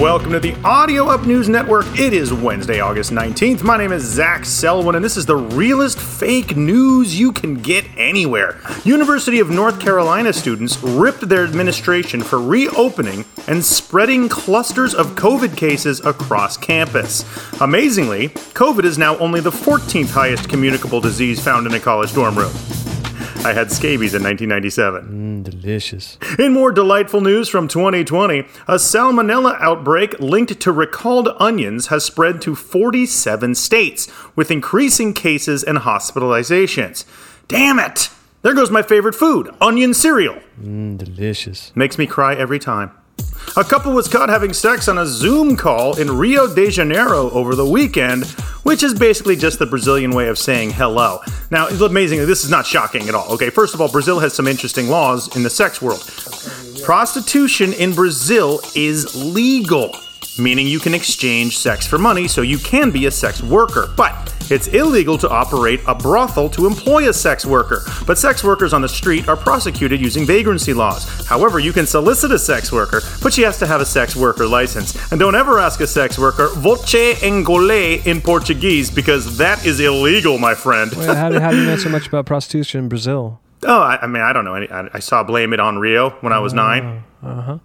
welcome to the Audio Up News Network. It is Wednesday, August 19th. My name is Zach Selwyn, and this is the realest fake news you can get anywhere. University of North Carolina students ripped their administration for reopening and spreading clusters of COVID cases across campus. Amazingly, COVID is now only the 14th highest communicable disease found in a college dorm room. I had scabies in 1997. Delicious. In more delightful news from 2020, a salmonella outbreak linked to recalled onions has spread to 47 states, with increasing cases and hospitalizations. Damn it! There goes my favorite food, onion cereal. Mm, Delicious. Makes me cry every time. A couple was caught having sex on a Zoom call in Rio de Janeiro over the weekend, which is basically just the Brazilian way of saying hello. Now, amazingly, this is not shocking at all. Okay, first of all, Brazil has some interesting laws in the sex world. Prostitution in Brazil is legal, meaning you can exchange sex for money, so you can be a sex worker. But it's illegal to operate a brothel to employ a sex worker. But sex workers on the street are prosecuted using vagrancy laws. However, you can solicit a sex worker, but she has to have a sex worker license. And don't ever ask a sex worker, voce engole in Portuguese, because that is illegal, my friend. Well, how, how do you know so much about prostitution in Brazil? Oh, I, I mean, I don't know. any- I, I saw Blame It on Rio when I was nine. Oh, uh-huh.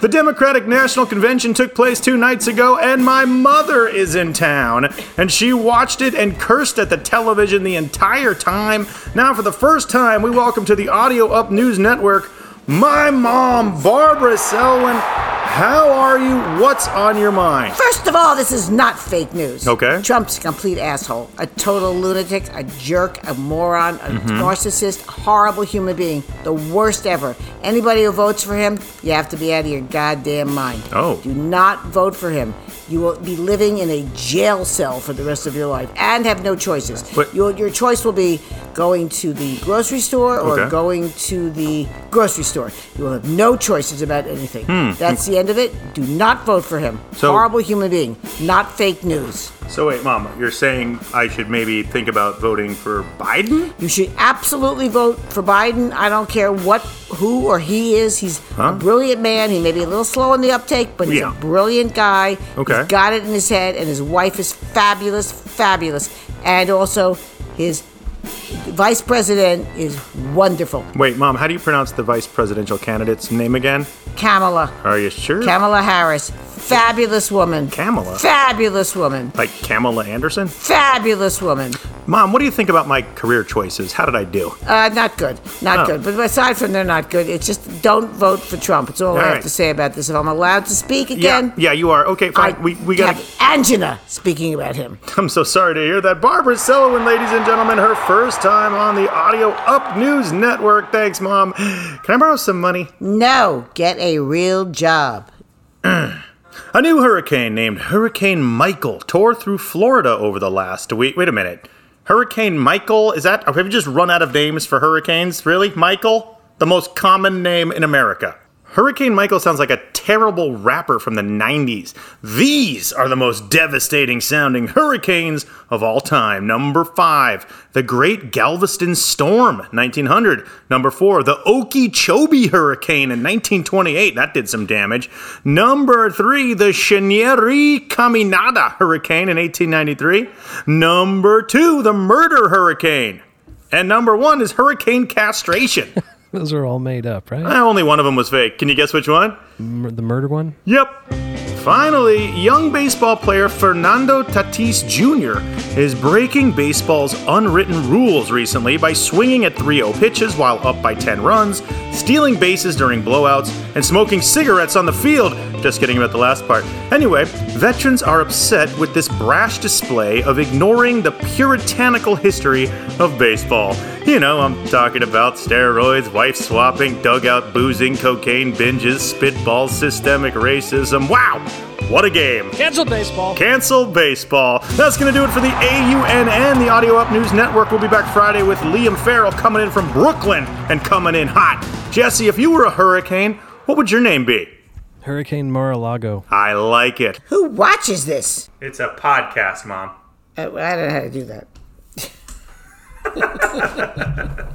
The Democratic National Convention took place two nights ago, and my mother is in town. And she watched it and cursed at the television the entire time. Now, for the first time, we welcome to the Audio Up News Network my mom, Barbara Selwyn. How are you? What's on your mind? First of all, this is not fake news. Okay. Trump's a complete asshole, a total lunatic, a jerk, a moron, a Mm-hmm. narcissist, horrible human being, the worst ever. Anybody who votes for him, you have to be out of your goddamn mind. Oh. Do not vote for him. You will be living in a jail cell for the rest of your life and have no choices. But- your, your choice will be going to the grocery store or Okay. going to the grocery store. You will have no choices about anything. Hmm. That's the end of it. Do not vote for him. So- Horrible human being, not fake news. So, wait, Mama, you're saying I should maybe think about voting for Biden? You should absolutely vote for Biden. I don't care what, who or he is. He's Huh? a brilliant man. He may be a little slow in the uptake, but he's Yeah. a brilliant guy. Okay. He's got it in his head, and his wife is fabulous, fabulous. And also, his vice president is wonderful. Wait, Mom, how do you pronounce the vice presidential candidate's name again? Kamala. Are you sure? Kamala Harris. Fabulous woman. Kamala? Fabulous woman. like Kamala Anderson? Fabulous woman. Mom, what do you think about my career choices? How did I do? Uh, not good. Not Oh. good. But aside from they're not good, it's just don't vote for Trump. It's all, I All have right. to say about this. If I'm allowed to speak again, Yeah, yeah, you are. Okay, I fine. we we got. have angina speaking about him. I'm so sorry to hear that. Barbara Selwyn, ladies and gentlemen, her first time on the Audio Up News Network. Thanks, Mom. Can I borrow some money? No, get a real job. A new hurricane named Hurricane Michael tore through Florida over the last week. Wait a minute. Hurricane Michael? Is that. Have we just run out of names for hurricanes? Really? Michael? The most common name in America. Hurricane Michael sounds like a terrible rapper from the 90s. These are the most devastating sounding hurricanes of all time. Number five, the Great Galveston Storm, 1900. Number four, the Okeechobee Hurricane in 1928. That did some damage. Number three, the Chenière Caminada Hurricane in 1893. Number two, the Murder Hurricane. And number one is Hurricane Castration. Those are all made up, right? Eh, Only one of them was fake. Can you guess which one? Mur- the murder one? Yep. Finally, young baseball player Fernando Tatis Jr. is breaking baseball's unwritten rules recently by swinging at 3 0 pitches while up by 10 runs, stealing bases during blowouts, and smoking cigarettes on the field. Just kidding about the last part. Anyway, veterans are upset with this brash display of ignoring the puritanical history of baseball. You know, I'm talking about steroids, wife swapping, dugout boozing, cocaine binges, spitballs, systemic racism. Wow! What a game! Cancel baseball. Cancel baseball. That's going to do it for the AUNN, the Audio Up News Network. We'll be back Friday with Liam Farrell coming in from Brooklyn and coming in hot. Jesse, if you were a hurricane, what would your name be? Hurricane Mar-a-Lago. I like it. Who watches this? It's a podcast, Mom. Uh, I don't know how to do that.